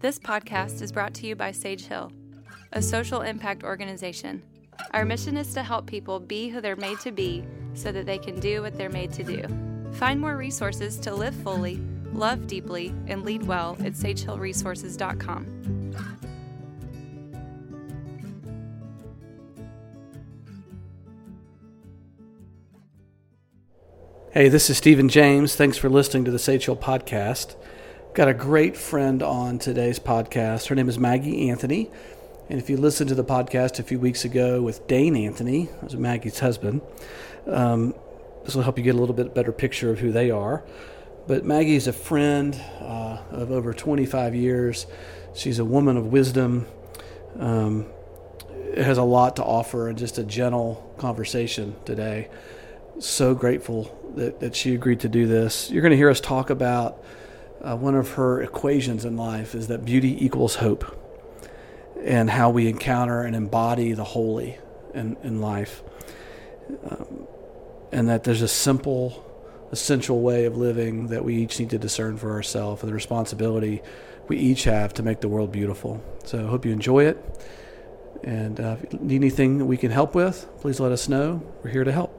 This podcast is brought to you by Sage Hill, a social impact organization. Our mission is to help people be who they're made to be so that they can do what they're made to do. Find more resources to live fully, love deeply, and lead well at sagehillresources.com. Hey, this is Stephen James. Thanks for listening to the Sage Hill podcast. Got a great friend on today's podcast. Her name is Maggie Anthony. And if you listened to the podcast a few weeks ago with Dane Anthony, was Maggie's husband, um, this will help you get a little bit better picture of who they are. But Maggie is a friend uh, of over 25 years. She's a woman of wisdom. Um, has a lot to offer and just a gentle conversation today. So grateful that, that she agreed to do this. You're going to hear us talk about uh, one of her equations in life is that beauty equals hope and how we encounter and embody the holy in, in life. Um, and that there's a simple, essential way of living that we each need to discern for ourselves and the responsibility we each have to make the world beautiful. So I hope you enjoy it. And uh, if you need anything we can help with, please let us know. We're here to help.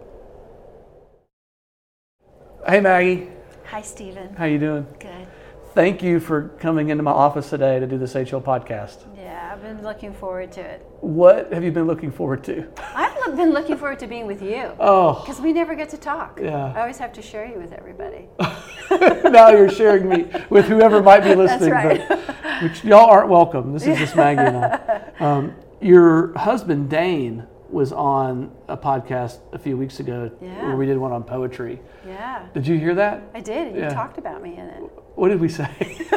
Hey Maggie, Hi, Stephen. how you doing? Good. Thank you for coming into my office today to do this Hill podcast. Yeah, I've been looking forward to it. What have you been looking forward to? I've been looking forward to being with you Oh, because we never get to talk. Yeah. I always have to share you with everybody. now you're sharing me with whoever might be listening, right. but which y'all aren't welcome. This is just Maggie and I. Um, your husband Dane was on a podcast a few weeks ago Yeah. where we did one on poetry. Yeah, Did you hear that? I did. You Yeah. talked about me in it. What did we say?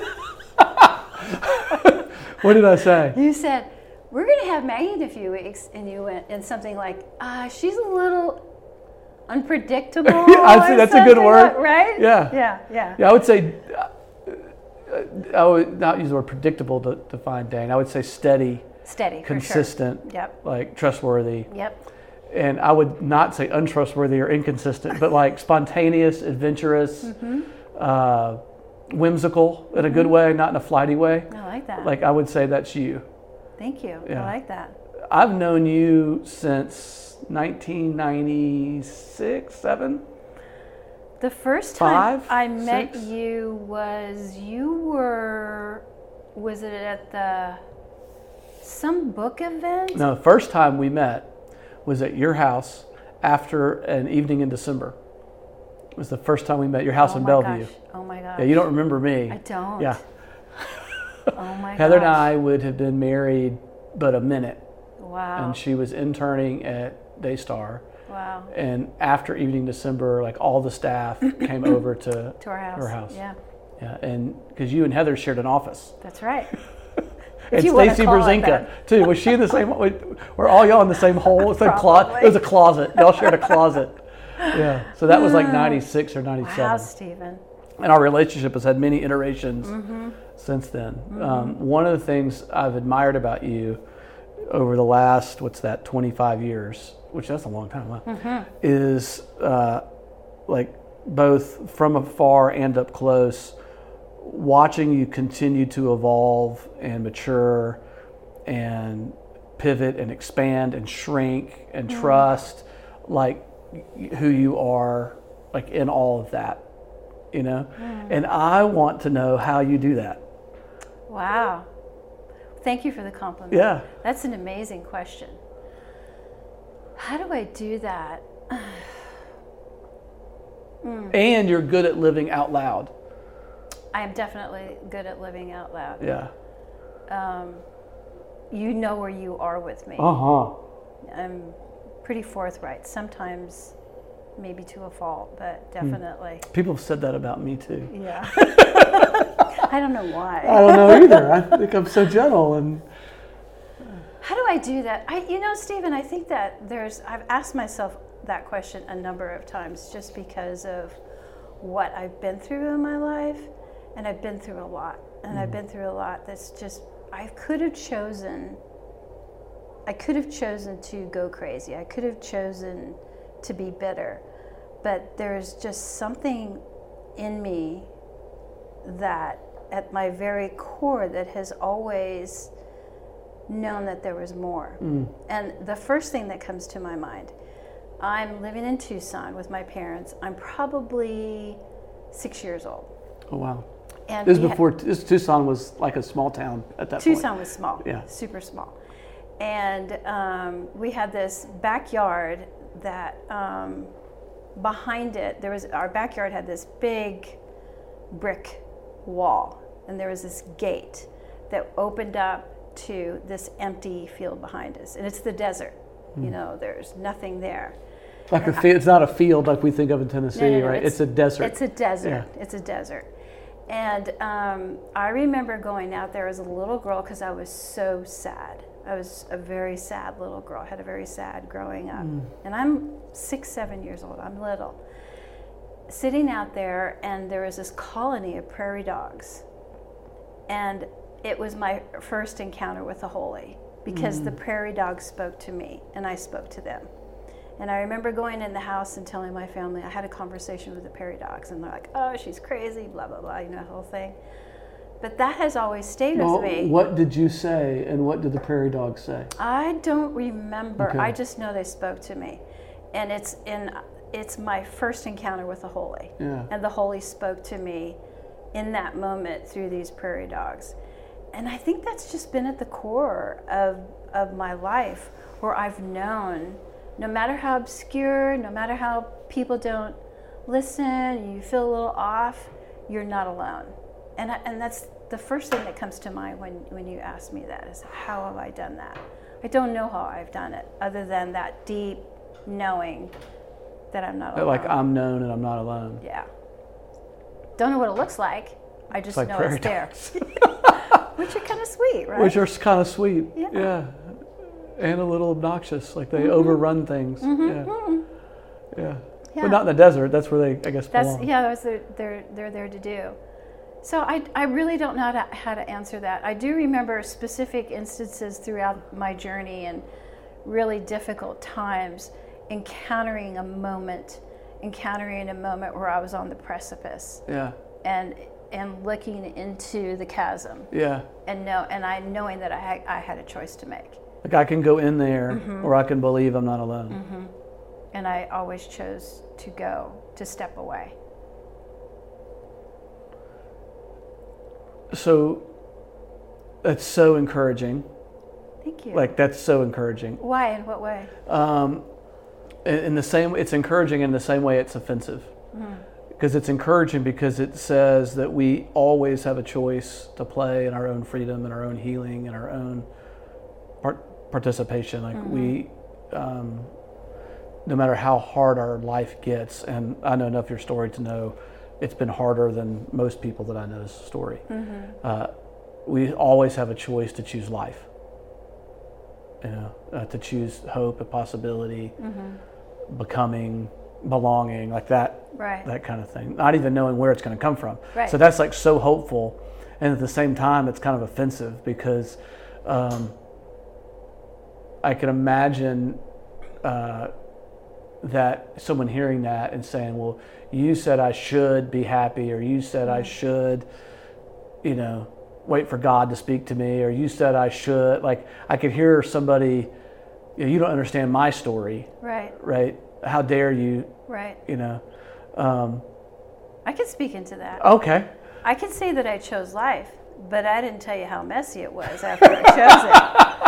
what did I say? You said we're going to have Maggie in a few weeks, and you went and something like, uh, "She's a little unpredictable." I see, that's a good word. like- right? Yeah. Yeah. Yeah. Yeah, I would say, uh, uh, I would not use the word predictable to define Dane. I would say steady, Steady. for sure. consistent, Yep. like trustworthy. Yep. And I would not say untrustworthy or inconsistent, but like spontaneous, adventurous, Mm-hmm. uh, whimsical in a good way, not in a flighty way. I like that. Like I would say that's you. Thank you. Yeah. I like that. I've known you since 1996, seven. The first time Five, I met six? you was you were was it at the some book event? No, the first time we met was at your house after an evening in December. It was the first time we met. Your house oh in Bellevue. Gosh. Oh my gosh. Yeah, you don't remember me. I don't. Yeah, Oh my gosh. Heather and. I would have been married but a minute, Wow. and she was interning at Daystar. wow. And after evening December, like all the staff came over to To our house. Her house. Yeah. yeah, and because you and Heather shared an office. That's right. and Stacy Brzezinka too. Was she in the same? We were all y'all in the same hole? Same closet? It was a closet. Y'all shared a closet. Yeah. So that was like '96 or '97. Wow, Stephen. And our relationship has had many iterations Mm-hmm. since then. Um, one of the things I've admired about you over the last what's that 25 years, which that's a long time, wow, Mm-hmm. is uh, like both from afar and up close, watching you continue to evolve and mature and pivot and expand and shrink and mm-hmm. trust like who you are like in all of that you know mm. and i want to know how you do that Wow. Thank you for the compliment. yeah That's an amazing question. How do I do that? Hmm. and you're good at living out loud I am definitely good at living out loud. yeah Um, you know where you are with me. uh-huh I'm pretty forthright. Sometimes, maybe to a fault, Hmm. but definitely. people have said that about me too Yeah. I don't know why. i don't know either i think i'm so gentle and How do I do that? I, you know, Stephen, I think that there's. I've asked myself that question a number of times, just because of what I've been through in my life, and I've been through a lot, and I've mm. been through a lot that's just. I could have chosen. I could have chosen to go crazy. I could have chosen to be bitter, but there's just something in me that at my very core that has always known that there was more. Mm. And the first thing that comes to my mind, I'm living in Tucson with my parents. I'm probably six years old. Oh wow. And This before this Tucson was like a small town at that Tucson point. was small, Yeah. super small. And um, we had this backyard that um, behind it, there was our backyard had this big brick wall, and there was this gate that opened up to this empty field behind us. And it's the desert, Hmm. you know, there's nothing there. Like a fi- it's not a field like we think of in Tennessee, No, no, no, right? It's, a desert. It's a desert. Yeah. It's a desert. And um, I remember going out there as a little girl because I was so sad. I was a very sad little girl. I had a very sad growing up. And I'm six, seven years old. I'm little. Sitting out there, and there was this colony of prairie dogs. And it was my first encounter with the holy because the prairie dogs spoke to me and I spoke to them. And I remember going in the house and telling my family I had a conversation with the prairie dogs, and they're like, "Oh, she's crazy," blah blah blah, you know the whole thing. But that has always stayed well, with me. what did you say, and what did the prairie dogs say? I don't remember. Okay. I just know they spoke to me, and it's in it's my first encounter with the holy, Yeah. and the holy spoke to me in that moment through these prairie dogs, and I think that's just been at the core of of my life, where I've known, no matter how obscure, no matter how people don't listen, you feel a little off, you're not alone, and I, and that's the first thing that comes to mind when when you ask me that is how have I done that? I don't know how I've done it, other than that deep knowing that I'm not alone. Like I'm known and I'm not alone. Yeah. Don't know what it looks like. I just like know it's there. Which are kind of sweet, right? Which are kind of sweet. Yeah. And a little obnoxious. Like they mm-hmm. overrun things. Mm-hmm. Yeah. Mm-hmm. Yeah. Yeah. But not in the desert. That's where they, I guess, That's belong. yeah, that's what they're they're there to do. So I, I really don't know how to, how to answer that. I do remember specific instances throughout my journey and really difficult times encountering a moment, encountering a moment where I was on the precipice Yeah. and and looking into the chasm Yeah. and know and I knowing that I had, I had a choice to make. Like I can go in there Mm-hmm. or I can believe I'm not alone. And I always chose to go, to step away. So that's so encouraging. Thank you. Like that's so encouraging. Why? In what way? Um, in, the same, it's encouraging in the same way it's offensive. Because it's encouraging because it says that we always have a choice to play in our own freedom and our own healing and our own participation. Like we, um, no matter how hard our life gets, and I know enough of your story to know it's been harder than most people that I know's story. Uh, we always have a choice to choose life. You know, uh, to choose hope, a possibility, becoming, belonging, like that Right. that kind of thing. Not even knowing where it's going to come from. Right. So that's like so hopeful, and at the same time, it's kind of offensive because um, I can imagine uh, that someone hearing that and saying, "Well, you said I should be happy, or you said I should, you know, wait for God to speak to me, or you said I should." Like I could hear somebody, you, know, you don't understand my story, Right. right? How dare you, Right. you know? Um, I can speak into that. Okay. I can say that I chose life, but I didn't tell you how messy it was after I chose it.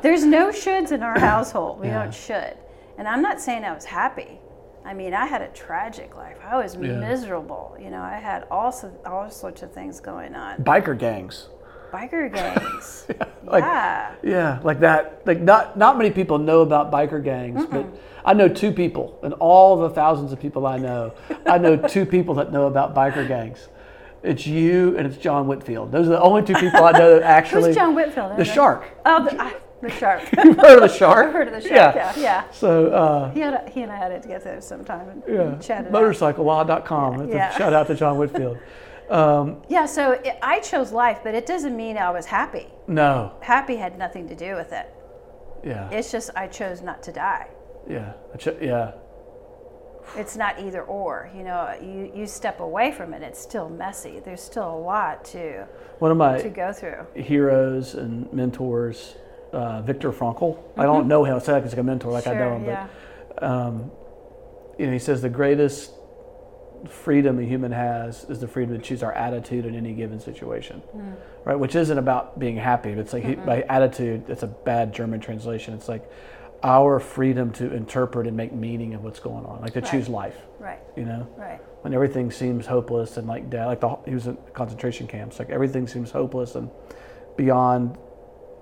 There's no shoulds in our household. We Yeah. don't should. And I'm not saying I was happy. I mean, I had a tragic life. I was Yeah. miserable. You know, I had all, so, all sorts of things going on. Biker gangs. Biker gangs. Like, yeah. Yeah, like that. Like not not many people know about biker gangs, but I know two people, and all the thousands of people I know, I know two people that know about biker gangs. It's you and it's John Whitfield. Those are the only two people I know that actually. Who's John Whitfield? The shark. Oh, the, I, the shark. You've heard of the shark? I've heard of the shark. Yeah, yeah. So uh, He, a, he and I had it together sometime and yeah, chatted. out. motorcyclewild.com. A Yeah. Shout out to John Whitfield. Um, Yeah, so it, I chose life, but it doesn't mean I was happy. no, Happy had nothing to do with it. yeah, It's just I chose not to die. yeah, I ch- yeah. It's not either or. You know, you, you step away from it, it's still messy. There's still a lot to One of my to go through. heroes and mentors, uh, Viktor Frankl. I don't know him. I say like he's like a mentor, like I know Mm-hmm. Him, yeah. but um, you know, he says the greatest freedom a human has is the freedom to choose our attitude in any given situation, Mm. right? Which isn't about being happy. But it's like he, by attitude, it's a bad German translation. It's like our freedom to interpret and make meaning of what's going on, like to Right. choose life. Right, You know, right. when everything seems hopeless and like death, like the, he was in concentration camps, like everything seems hopeless and beyond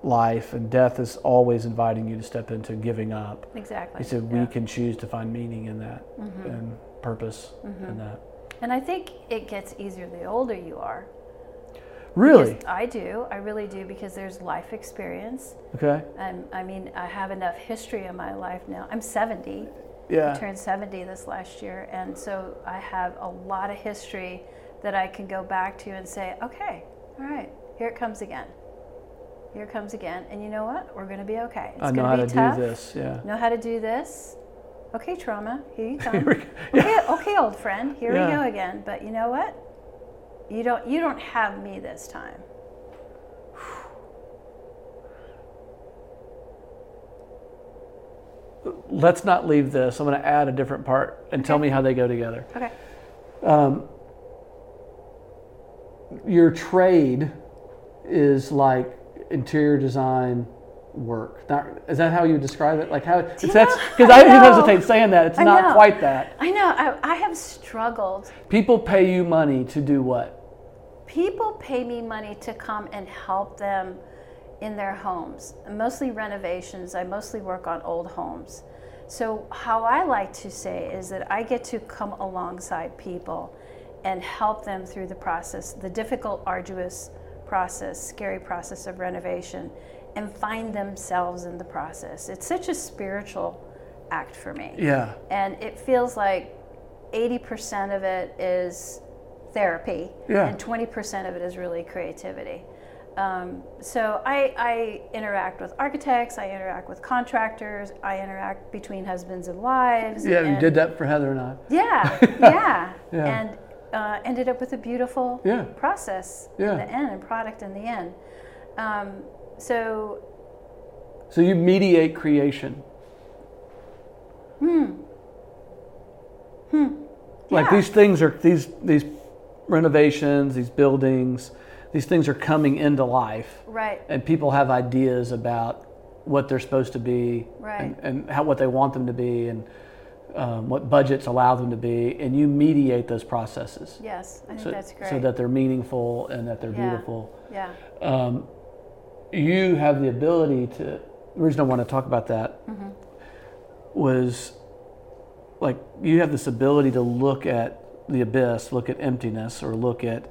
life, and death is always inviting you to step into giving up. Exactly. He said yeah. Mm-hmm. we can choose to find meaning in that and purpose in that. And I think it gets easier the older you are. Really? Because I do. I really do because there's life experience. Okay. And I mean, I have enough history in my life now. I'm 70. Yeah. I Yeah. turned 70 this last year. And so I have a lot of history that I can go back to and say, okay, all right, here it comes again. Here comes again. And you know what? We're going to be okay. It's I know going how to tough. do this. Yeah. Know how to do this. Okay, trauma, here you come. Here we go. okay, okay, old friend, here Yeah. we go again. But you know what? You don't you don't have me this time. Let's not leave this. I'm going to add a different part and tell me how they go together. Okay. um, your trade is like interior design work. Not, is that how you describe it? Like how it's that's because I I, hesitate saying that. It's I not know. quite that. I know, I, I have struggled. People pay you money to do what? People pay me money to come and help them in their homes, mostly renovations. I mostly work on old homes. So, how I like to say is that I get to come alongside people and help them through the process, the difficult, arduous process, scary process of renovation, and find themselves in the process. It's such a spiritual act for me. Yeah. And it feels like 80% of it is therapy, Yeah. and 20% of it is really creativity. Um, so I, I interact with architects, I interact with contractors, I interact between husbands and wives. Yeah, you did that for Heather and I. Yeah, yeah. Yeah. And uh, ended up with a beautiful Yeah. process Yeah. in the end and product in the end. Um, so So you mediate creation. Hmm. Hmm. Like Yeah. these things are these these renovations, these buildings, these things are coming into life. right, and people have ideas about what they're supposed to be Right. and, and how what they want them to be and um, what budgets allow them to be and you mediate those processes yes, I think so, that's great. so that they're meaningful and that they're Yeah. beautiful yeah, um, you have the ability to the reason i want to talk about that Mm-hmm. was like you have this ability to look at the abyss look at emptiness or look at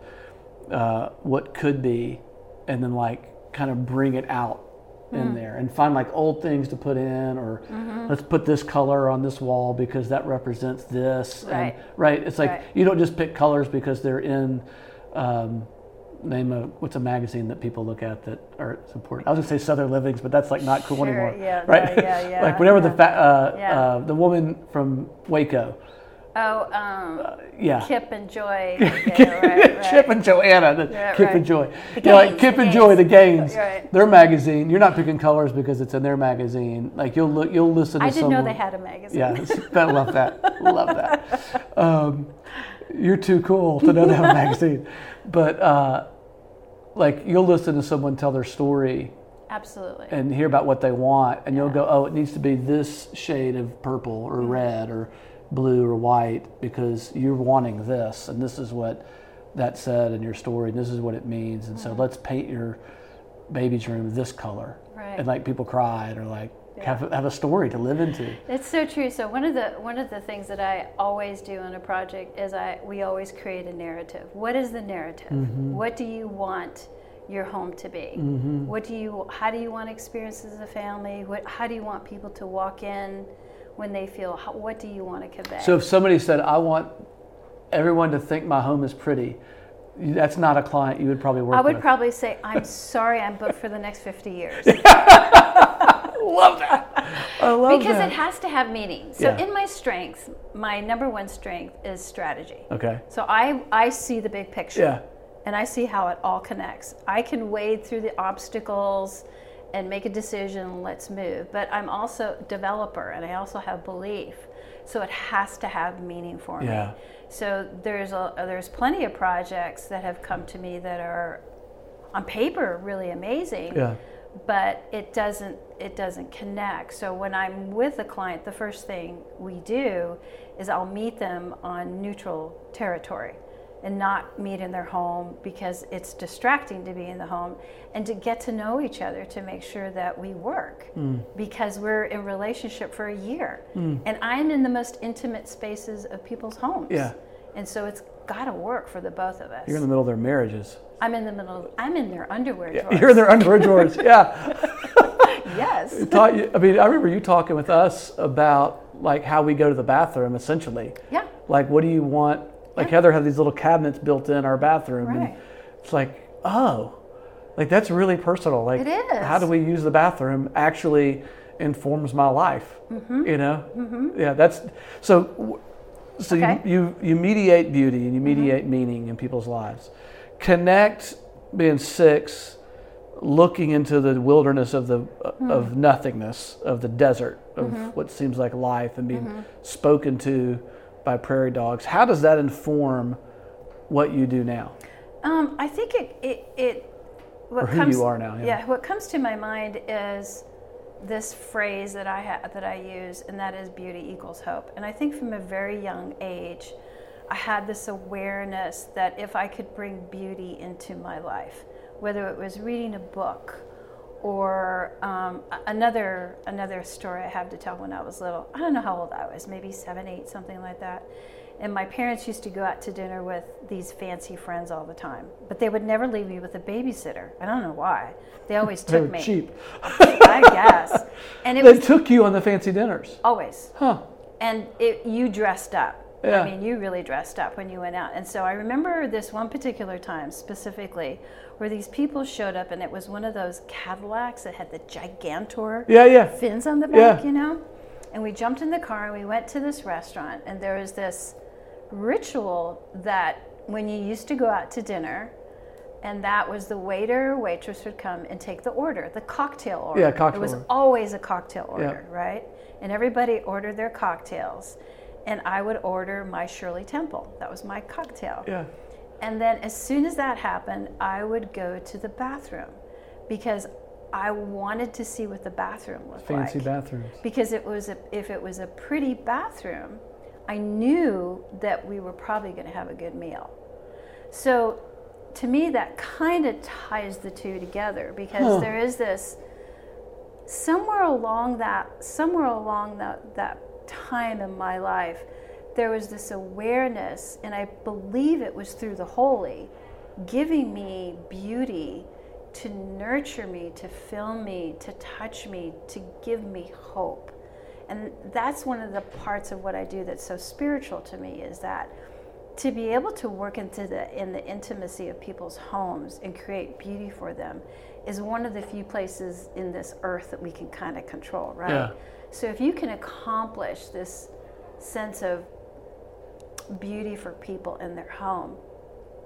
uh, what could be and then like kind of bring it out Hmm. in there and find like old things to put in or Mm-hmm. let's put this color on this wall because that represents this Right. and right it's like Right. you don't just pick colors because they're in um, name a what's a magazine that people look at that are important i was going to say southern livings but that's like not cool Sure, anymore yeah, right no, yeah, yeah, like whenever the fa- uh, uh, the woman from waco Oh, um, yeah Kip and Joy. Yeah, right, right. Chip and Joanna, the Yeah, Kip right. and Joy. The Yeah, like Kip the and Joy, the Gaines. Right. their magazine. You're not picking colors because it's in their magazine. Like you'll look, you'll listen to I didn't someone. know they had a magazine. Yeah, I love that. Love that. Um, you're too cool to know they have a magazine, but uh, like you'll listen to someone tell their story Absolutely. and hear about what they want, and you'll go, "Oh, it needs to be this shade of purple or red or blue or white because you're wanting this, and this is what that said in your story, and this is what it means, and so let's paint your baby's room this color." Right. And like people cry or like have, have a story to live into. It's so true. So one of the one of the things that I always do on a project is I we always create a narrative. What is the narrative? Mm-hmm. What do you want your home to be? What do you how do you want to experience as a family? What how do you want people to walk in when they feel how, what do you want to convey? So if somebody said, "I want everyone to think my home is pretty," that's not a client you would probably work with. I would with. probably say, I'm sorry, I'm booked for the next 50 years. love that. I love because that. it has to have meaning. So Yeah. in my strength, my number one strength is strategy. okay. So I I see the big picture. Yeah. And I see how it all connects. I can wade through the obstacles and make a decision, let's move. But I'm also developer and I also have belief. So it has to have meaning for Yeah. me. So there's a there's plenty of projects that have come to me that are on paper really amazing Yeah. but it doesn't it doesn't connect so when i'm with a client the first thing we do is i'll meet them on neutral territory and not meet in their home because it's distracting to be in the home and to get to know each other to make sure that we work hmm. because we're in relationship for a year hmm. and i'm in the most intimate spaces of people's homes Yeah. and so it's got to work for the both of us You're in the middle of their marriages. i'm in the middle i'm in their underwear drawers. You're in their underwear drawers. Yeah. yes I mean, I remember you talking with us about like how we go to the bathroom essentially. yeah Like, what do you want? Like, Heather had these little cabinets built in our bathroom. Right. And it's like, oh, like that's really personal. Like, It is. how do we use the bathroom actually informs my life? Mm-hmm. You know? Yeah, that's so. So Okay. Mm-hmm. you, you you mediate beauty and you mediate meaning in people's lives. Connect being six, looking into the wilderness of the Hmm. of nothingness of the desert of Mm-hmm. what seems like life and being spoken to by prairie dogs. How does that inform what you do now? Um, I think it it, it what Or who comes you are now, yeah. what comes to my mind is this phrase that I ha- that I use, and that is beauty equals hope. And I think from a very young age, I had this awareness that if I could bring beauty into my life, whether it was reading a book or um, another another story I have to tell when I was little. I don't know how old I was, maybe seven, eight, something like that. And my parents used to go out to dinner with these fancy friends all the time, but they would never leave me with a babysitter. I don't know why. They always They took were me. cheap. I guess. And it They was took you on the fancy dinners. always Huh. and it, you dressed up. Yeah. I mean, you really dressed up when you went out. And so I remember this one particular time specifically where these people showed up, and it was one of those Cadillacs that had the gigantor Yeah, yeah. fins on the Yeah. back, you know? And we jumped in the car and we went to this restaurant, and there was this ritual that when you used to go out to dinner, and that was the waiter waitress would come and take the order, the cocktail order. Yeah, cocktail It was order. always a cocktail order, right? And everybody ordered their cocktails. And I would order my Shirley Temple. That was my cocktail. Yeah. And then as soon as that happened, I would go to the bathroom because I wanted to see what the bathroom looked Fancy like. Fancy bathrooms. Because it was a, if it was a pretty bathroom, I knew that we were probably going to have a good meal. So to me, that kind of ties the two together because Huh. there is this somewhere along that somewhere along that that time in my life, there was this awareness, and I believe it was through the holy, giving me beauty to nurture me, to fill me, to touch me, to give me hope. And that's one of the parts of what I do that's so spiritual to me is that to be able to work into the in the intimacy of people's homes and create beauty for them is one of the few places in this earth that we can kind of control, right? Yeah. So if you can accomplish this sense of beauty for people in their home,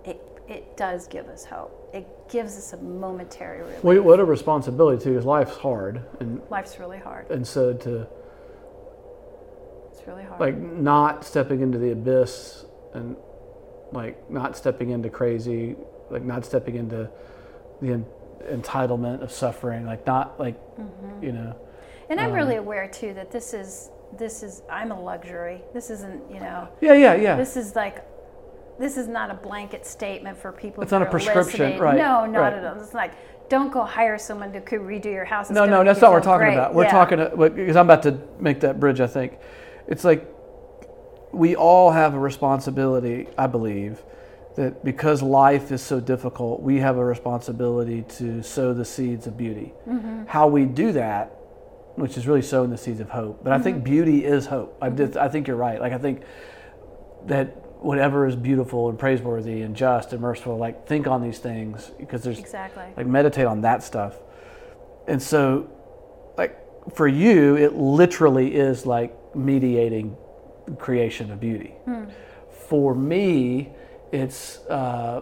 it it does give us hope. It gives us a momentary relief. Wait, what a responsibility too, because life's hard, and Life's really hard. and so to It's really hard. like not stepping into the abyss and like not stepping into crazy, like not stepping into the en- entitlement of suffering, like not like Mm-hmm. you know. And I'm um, really aware too that this is this is I'm a luxury. This isn't, you know, Yeah, yeah, yeah. this is like this is not a blanket statement for people It's not a prescription, listening. right, No, not right. at all. It's like don't go hire someone to redo your house. No, no, that's not what we're talking great. about. We're Yeah. talking because I'm about to make that bridge. I think it's like we all have a responsibility. I believe that because life is so difficult, we have a responsibility to sow the seeds of beauty. Mm-hmm. How we do that, which is really sowing the seeds of hope. But I Mm-hmm. think beauty is hope. I, did, I think you're right. Like I think that whatever is beautiful and praiseworthy and just and merciful, like think on these things because there's Exactly. like meditate on that stuff and so like for you, it literally is like mediating creation of beauty. For me, it's uh,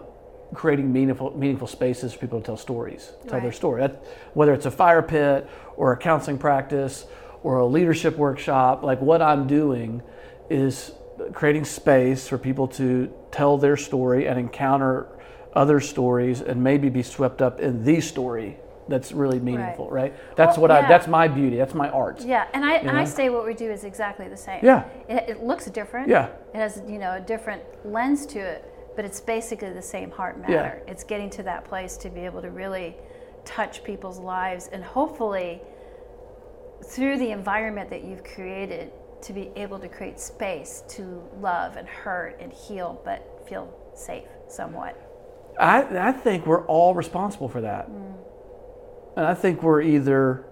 creating meaningful, meaningful spaces for people to tell stories, tell their story. That, whether it's a fire pit or a counseling practice or a leadership workshop, like what I'm doing is creating space for people to tell their story and encounter other stories and maybe be swept up in the story that's really meaningful, right? That's Well, what I that's my beauty. That's my art. Yeah, and I and I say what we do is exactly the same. Yeah. It, it looks different. Yeah. It has you know a different lens to it, but it's basically the same heart matter. It's getting to that place to be able to really touch people's lives and hopefully through the environment that you've created to be able to create space to love and hurt and heal but feel safe somewhat. I, I think we're all responsible for that. Mm. And I think we're either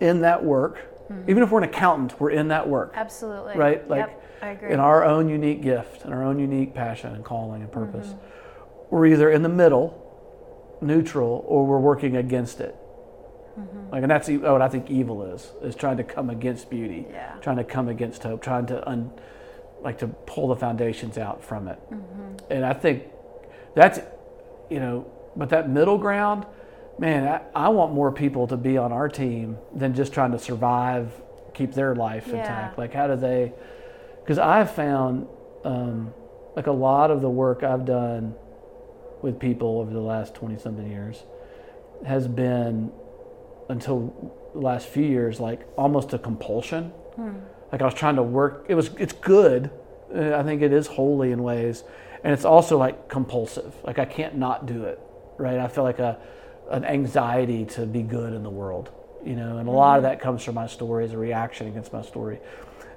in that work, mm-hmm. even if we're an accountant, we're in that work, Absolutely. right? Like yep. In our own unique gift and our own unique passion and calling and purpose. Mm-hmm. We're either in the middle, neutral, or we're working against it. Mm-hmm. Like, and that's e- oh, what I think evil is: is trying to come against beauty, Yeah. trying to come against hope, trying to un, like to pull the foundations out from it. Mm-hmm. And I think that's, you know, but that middle ground, man, I, I want more people to be on our team than just trying to survive, keep their life Yeah. intact. Like, how do they? Because I've found, um, like a lot of the work I've done with people over the last twenty something years has been until the last few years like almost a compulsion. Like I was trying to work. It was. It's good. Uh, I think it is holy in ways, and it's also like compulsive. Like I can't not do it. Right. I feel like a an anxiety to be good in the world. You know, and a lot of that comes from my story as a reaction against my story.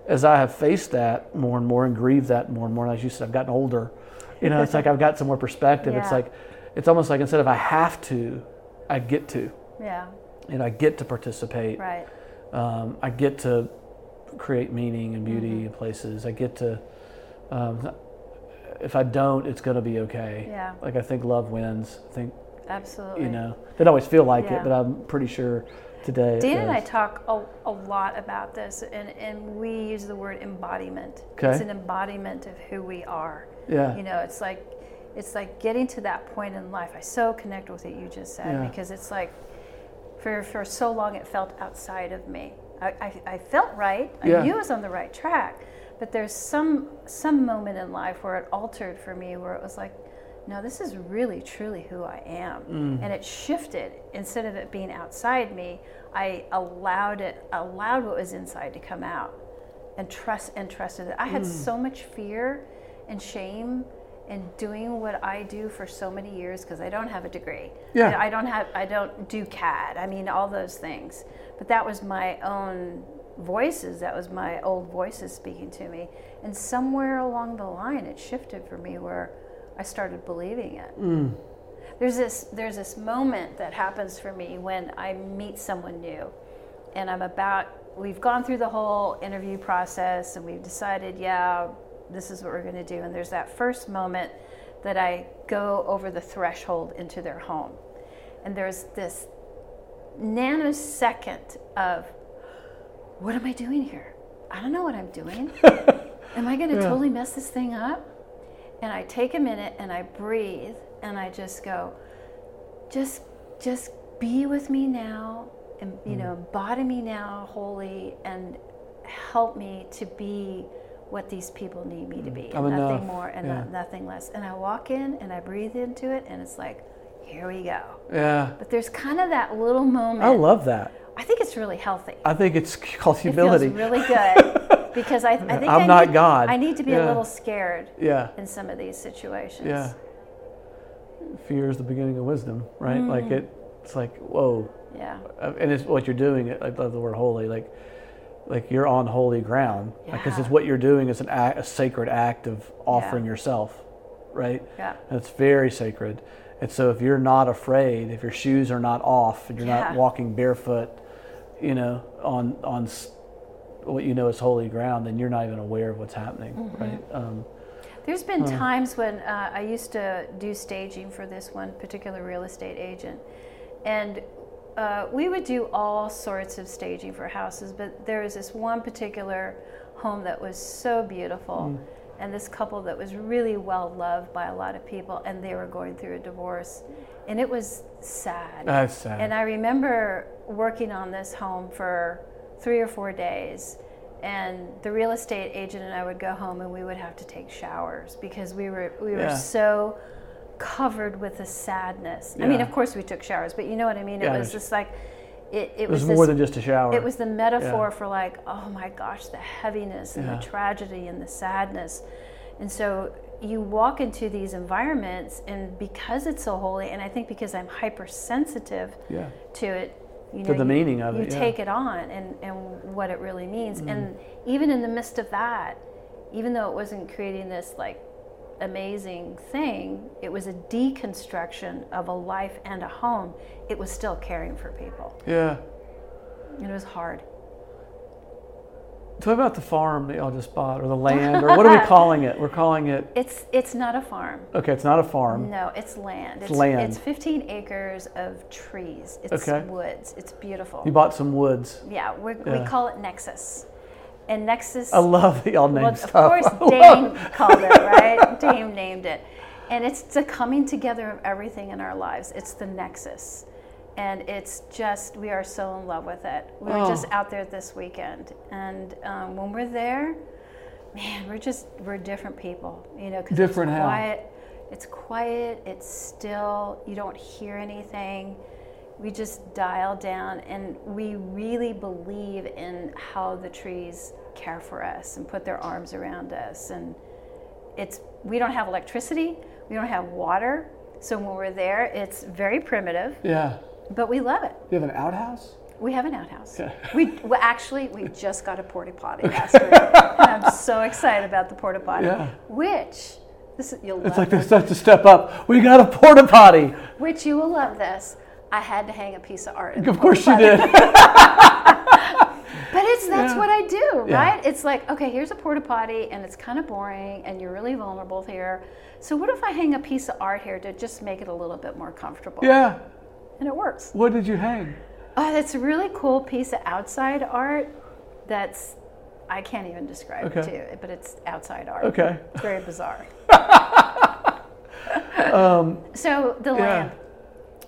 As I have faced that more and more and grieved that more and more, and as you said, I've gotten older. You know, it's like I've got some more perspective. It's like, it's almost like instead of I have to, I get to yeah. and I get to participate. Right. Um, I get to create meaning and beauty Mm-hmm. in places. I get to. Um, if I don't, it's going to be okay. Yeah. Like I think love wins. I think Absolutely. you know. Didn't always feel like Yeah. it, but I'm pretty sure today. Dan and I talk a, a lot about this, and, and we use the word embodiment. Okay. It's an embodiment of who we are. Yeah. You know, it's like it's like getting to that point in life. I so connect with what you just said Yeah. because it's like for for so long it felt outside of me. I, I, I felt right. Yeah. I knew I was on the right track, but there's some some moment in life where it altered for me, where it was like, no, this is really truly who I am, Mm. and it shifted. Instead of it being outside me, I allowed it allowed what was inside to come out, and trust and trusted it. I had Mm. so much fear and shame in doing what I do for so many years because I don't have a degree. Yeah. I don't have I don't do CAD. I mean all those things. But that was my own voices. That was my old voices speaking to me. And somewhere along the line it shifted for me where I started believing it. Mm. There's this there's this moment that happens for me when I meet someone new and I'm about we've gone through the whole interview process and we've decided yeah this is what we're going to do and there's that first moment that I go over the threshold into their home and there's this nanosecond of what am I doing here? I don't know what I'm doing. am I going to Yeah. totally mess this thing up? And I take a minute and I breathe and I just go just just be with me now and you mm. know embody me now wholly and help me to be what these people need me to mm. be I'm nothing enough. more and Yeah. no- nothing less and i walk in and i breathe into it and it's like here we go Yeah. but there's kind of that little moment I love that. I think it's really healthy I think it's called it humility. feels really good because I, I think I'm I not need, God. i need to be Yeah. a little scared yeah. in some of these situations Yeah. Fear is the beginning of wisdom, right? Like Mm. it. It's like whoa. yeah Uh, and it's what you're doing. I love the word holy. Like, like you're on holy ground. Because Yeah. it's what you're doing is an act, a sacred act of offering yourself, right? yeah And it's very sacred. And so if you're not afraid, if your shoes are not off, and you're not walking barefoot, you know, on on what you know is holy ground, then you're not even aware of what's happening, Mm-hmm. right? Um, There's been times when uh, I used to do staging for this one particular real estate agent, and uh, we would do all sorts of staging for houses, but there was this one particular home that was so beautiful, and this couple that was really well loved by a lot of people, and they were going through a divorce, and it was sad. That's sad. And I remember working on this home for three or four days, and the real estate agent and I would go home and we would have to take showers because we were we were Yeah. so covered with the sadness. I mean, of course we took showers, but you know what I mean. It Yeah, I was just like it. It, it was this, more than just a shower. It was the metaphor Yeah. for like, oh my gosh, the heaviness and Yeah. the tragedy and the sadness. And so you walk into these environments, and because it's so holy, and I think because I'm hypersensitive yeah. to it, you To the you, meaning of you it, yeah. take it on and, and what it really means. Mm. And even in the midst of that, even though it wasn't creating this like amazing thing, it was a deconstruction of a life and a home. It was still caring for people. Yeah. And it was hard. Tell me about the farm that y'all just bought, or the land, or what are we calling it? We're calling it. It's it's not a farm. Okay, it's not a farm. No, it's land. It's, land. It's 15 acres of trees. It's Okay. woods. It's beautiful. You bought some woods. yeah, we're, Yeah. we call it Nexus. And Nexus. I love that y'all named well, stuff. of course, Dane called it, right? Dane named it. And it's the coming together of everything in our lives. It's the Nexus. And it's just, we are so in love with it. We were Oh. just out there this weekend. And um, when we're there, man, we're just, we're different people, you know, because Different it's how? quiet. It's quiet, it's still, you don't hear anything. We just dial down and we really believe in how the trees care for us and put their arms around us. And it's, we don't have electricity, we don't have water. So when we're there, it's very primitive, Yeah. But we love it. You have an outhouse? We have an outhouse. Okay. We well, actually we just got a porta potty last week, I'm so excited about the porta potty. Yeah. Which this you'll It's like this. this have step up. We got a porta potty. Which you will love this. I had to hang a piece of art. Of course you did. But it's that's Yeah. what I do, Yeah. right? It's like okay, here's a porta potty, and it's kind of boring, and you're really vulnerable here. So what if I hang a piece of art here to just make it a little bit more comfortable? yeah. And it works. What did you hang? Oh, that's a really cool piece of outside art. That's I can't even describe it to you, but it's outside art. Okay. It's very bizarre. Um, So the Yeah. land.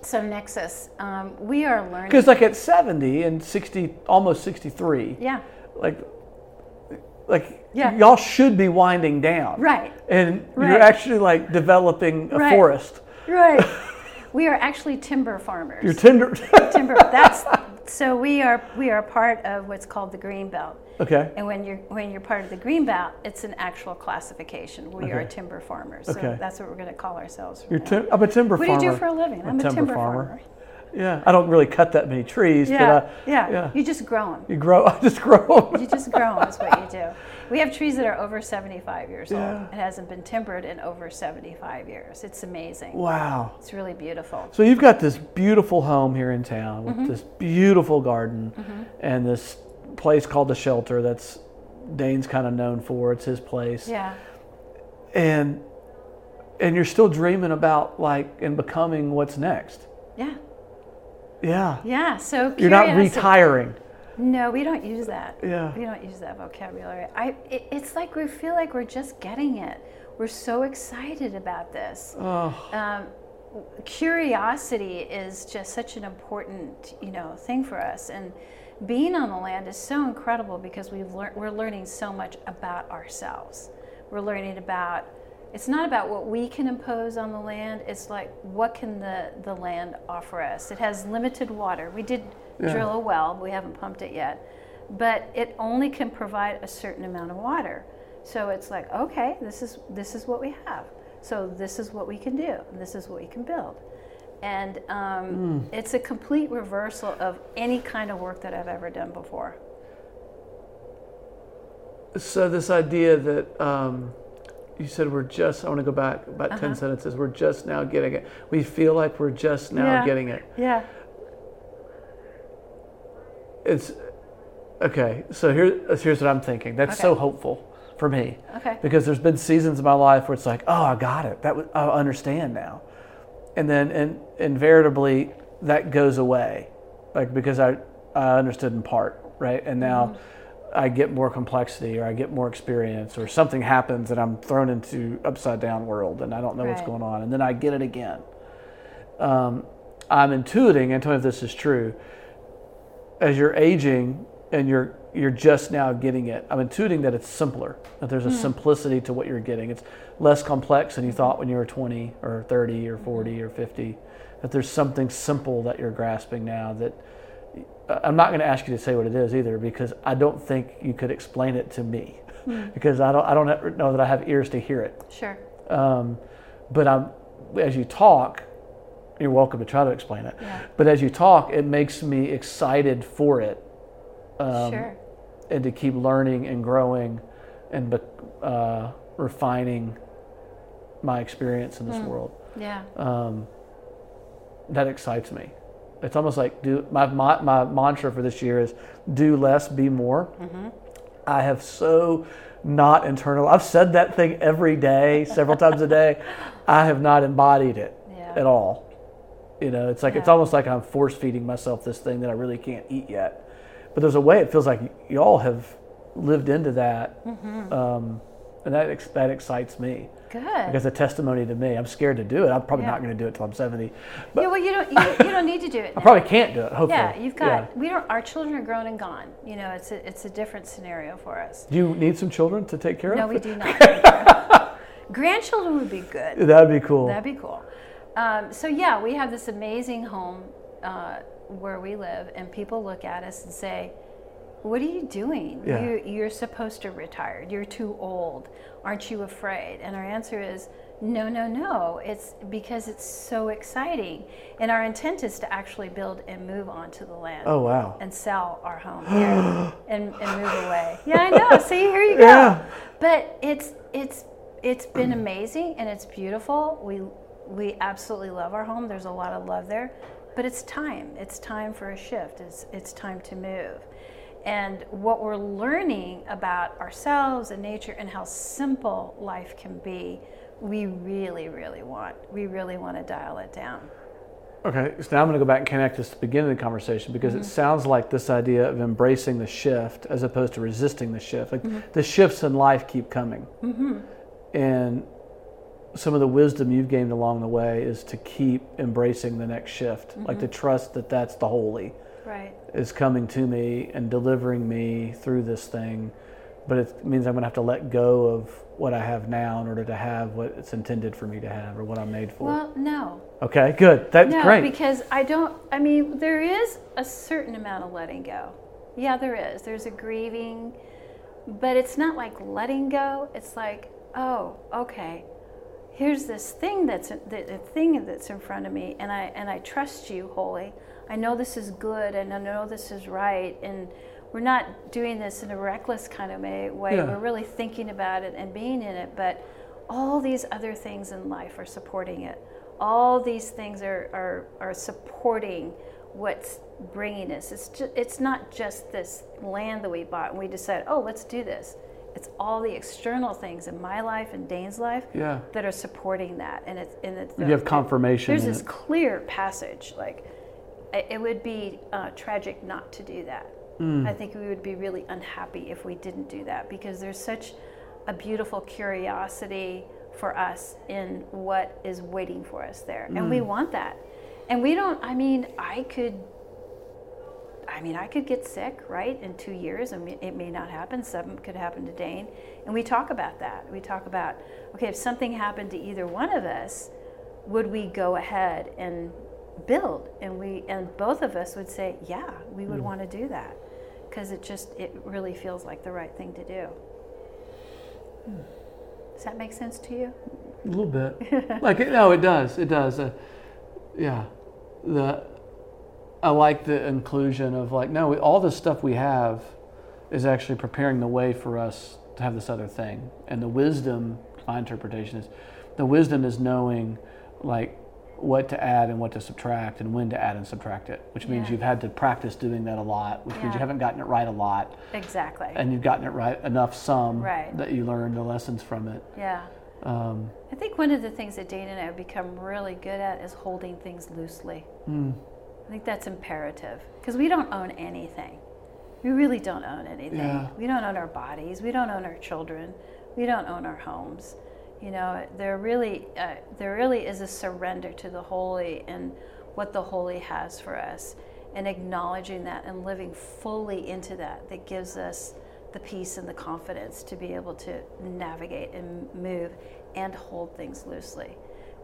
So Nexus, um, we are learning. Because like at 70 and 60, almost 63, Yeah. like, like Yeah. y'all should be winding down. Right. And you're actually like developing a Right. forest. Right. we are actually timber farmers. You're tender. timber. That's so we are we are part of what's called the green belt. okay. And when you're when you're part of the green belt, it's an actual classification. We are timber farmers. Okay. So that's what we're going to call ourselves. You're tim- I'm a timber farmer. What do you do for a living? I'm a timber, farmer. Yeah. I don't really cut that many trees, Yeah, but uh, yeah, yeah. You just grow them. you grow, I just grow 'em. You just grow them is what you do. We have trees that are over 75 years Yeah. old. It hasn't been timbered in over 75 years. It's amazing. Wow. It's really beautiful. So you've got this beautiful home here in town with Mm-hmm. this beautiful garden and this place called the shelter that's Dane's kind of known for. It's his place. Yeah. And and you're still dreaming about like and becoming what's next. Yeah. Yeah. Yeah. So You're not retiring. No, we don't use that. Yeah. We don't use that vocabulary. I. It, it's like we feel like we're just getting it. We're so excited about this. Oh, um, curiosity is just such an important you know thing for us and being on the land is so incredible because we've learned we're learning so much about ourselves we're learning about it's not about what we can impose on the land it's like what can the, the land offer us it has limited water we did Yeah. drill a well we haven't pumped it yet but it only can provide a certain amount of water so it's like okay this is this is what we have so this is what we can do and this is what we can build and um, it's a complete reversal of any kind of work that i've ever done before so this idea that um, you said we're just. I want to go back about Uh-huh. ten sentences. We're just now getting it. We feel like we're just now Yeah. getting it. yeah It's okay. So here, here's what I'm thinking. That's so hopeful for me. okay because there's been seasons in my life where it's like, oh, I got it. That was, I understand now, and then and invariably that goes away, like because I I understood in part, right, and now. Mm-hmm. I get more complexity, or I get more experience, or something happens, and I'm thrown into upside down world, and I don't know what's going on, and then I get it again. Um, I'm intuiting, and tell me if this is true. As you're aging, and you're you're just now getting it, I'm intuiting that it's simpler. That there's a simplicity to what you're getting. It's less complex than you thought when you were 20 or 30 or 40 or 50. That there's something simple that you're grasping now that uh, I'm not going to ask you to say what it is either because I don't think you could explain it to me because I don't I don't know that I have ears to hear it. Sure. Um, but I'm as you talk, you're welcome to try to explain it. Yeah. But as you talk, it makes me excited for it um, sure. and to keep learning and growing and uh, refining my experience in this world Yeah. um, that excites me. It's almost like do my, my my mantra for this year is do less, be more. I have so not internal. I've said that thing every day, several times a day. I have not embodied it Yeah. at all. You know, it's like it's almost like I'm force feeding myself this thing that I really can't eat yet. But there's a way it feels like y- y'all have lived into that, Mm-hmm. um, and that ex- that excites me Good. as a testimony to me. I'm scared to do it. I'm probably Yeah. not going to do it till I'm 70. yeah, well, you don't you, you don't need to do it. I probably can't do it. Hopefully. Yeah, you've got. Yeah. We don't. Our children are grown and gone. You know, it's a it's a different scenario for us. Do you need some children to take care No, of? No, we do not. Grandchildren would be good. That'd be cool. That'd be cool. Um, so yeah, we have this amazing home uh, where we live, and people look at us and say, "What are you doing? Yeah. You, you're supposed to retire. You're too old. Aren't you afraid?" And our answer is, "No, no, no. It's because it's so exciting, and our intent is to actually build and move onto the land." oh wow. and sell our home here and, and move away. Yeah, I know. See, here you go. Yeah. But it's it's it's been amazing and it's beautiful. We we absolutely love our home. There's a lot of love there, but it's time. It's time for a shift. It's it's time to move. And what we're learning about ourselves and nature and how simple life can be, we really, really want. We really want to dial it down. Okay, so now I'm going to go back and connect this to the beginning of the conversation because Mm-hmm. it sounds like this idea of embracing the shift as opposed to resisting the shift. Like Mm-hmm. the shifts in life keep coming. And some of the wisdom you've gained along the way is to keep embracing the next shift, like Mm-hmm. to trust that that's the holy. Right. is coming to me and delivering me through this thing, but it means I'm going to have to let go of what I have now in order to have what it's intended for me to have or what I'm made for. Well, no. okay, good. That's No, great. because I don't. I mean, there is a certain amount of letting go. Yeah, there is. There's a grieving, but it's not like letting go. It's like, oh, okay. Here's this thing that's the, thing that's in front of me, and I and I trust you holy I know this is good, and I know this is right, and we're not doing this in a reckless kind of way. way. Yeah. We're really thinking about it and being in it, but all these other things in life are supporting it. All these things are, are, are supporting what's bringing us. It's, just, it's not just this land that we bought and we decided, oh, let's do this. It's all the external things in my life and Dane's life Yeah. that are supporting that. And it's, and it's You have confirmation There's this it. clear passage. Like, it would be uh, tragic not to do that. Mm. I think we would be really unhappy if we didn't do that because there's such a beautiful curiosity for us in what is waiting for us there. And Mm. we want that. And we don't, I mean, I could. I mean, I could get sick, right, in two years. and it may not happen. Something could happen to Dane. And we talk about that. We talk about, okay, if something happened to either one of us, would we go ahead and build? And we, and both of us would say, yeah, we would want to do that, because it just, it really feels like the right thing to do. Does that make sense to you? A little bit. like no, it does. It does. Uh, yeah. The I like the inclusion of like no, all the stuff we have is actually preparing the way for us to have this other thing. And the wisdom, my interpretation is, the wisdom is knowing like what to add and what to subtract and when to add and subtract it, which means Yeah. you've had to practice doing that a lot, which means you haven't gotten it right a lot, Exactly. and you've gotten it right enough some Right. that you learn the lessons from it. yeah. Um, I think one of the things that Dane and I have become really good at is holding things loosely. mm, I think that's imperative because we don't own anything. We really don't own anything. Yeah. We don't own our bodies. We don't own our children. We don't own our homes. You know, there really, uh, there really is a surrender to the holy and what the holy has for us, and acknowledging that and living fully into that. That gives us the peace and the confidence to be able to navigate and move and hold things loosely.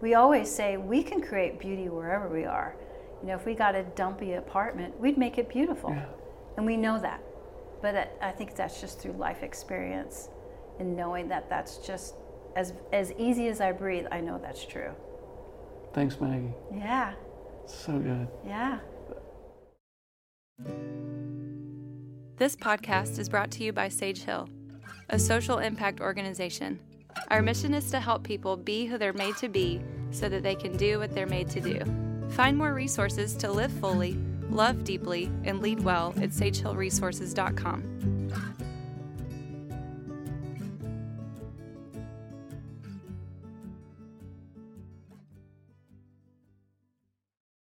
We always say we can create beauty wherever we are. You know, if we got a dumpy apartment, we'd make it beautiful. Yeah. And we know that. But it, I think that's just through life experience and knowing that that's just as, as easy as I breathe, I know that's true. Thanks, Maggie. Yeah, So good. yeah. This podcast is brought to you by Sage Hill, a social impact organization. Our mission is to help people be who they're made to be so that they can do what they're made to do. Find more resources to live fully, love deeply, and lead well at sagehillresources.com.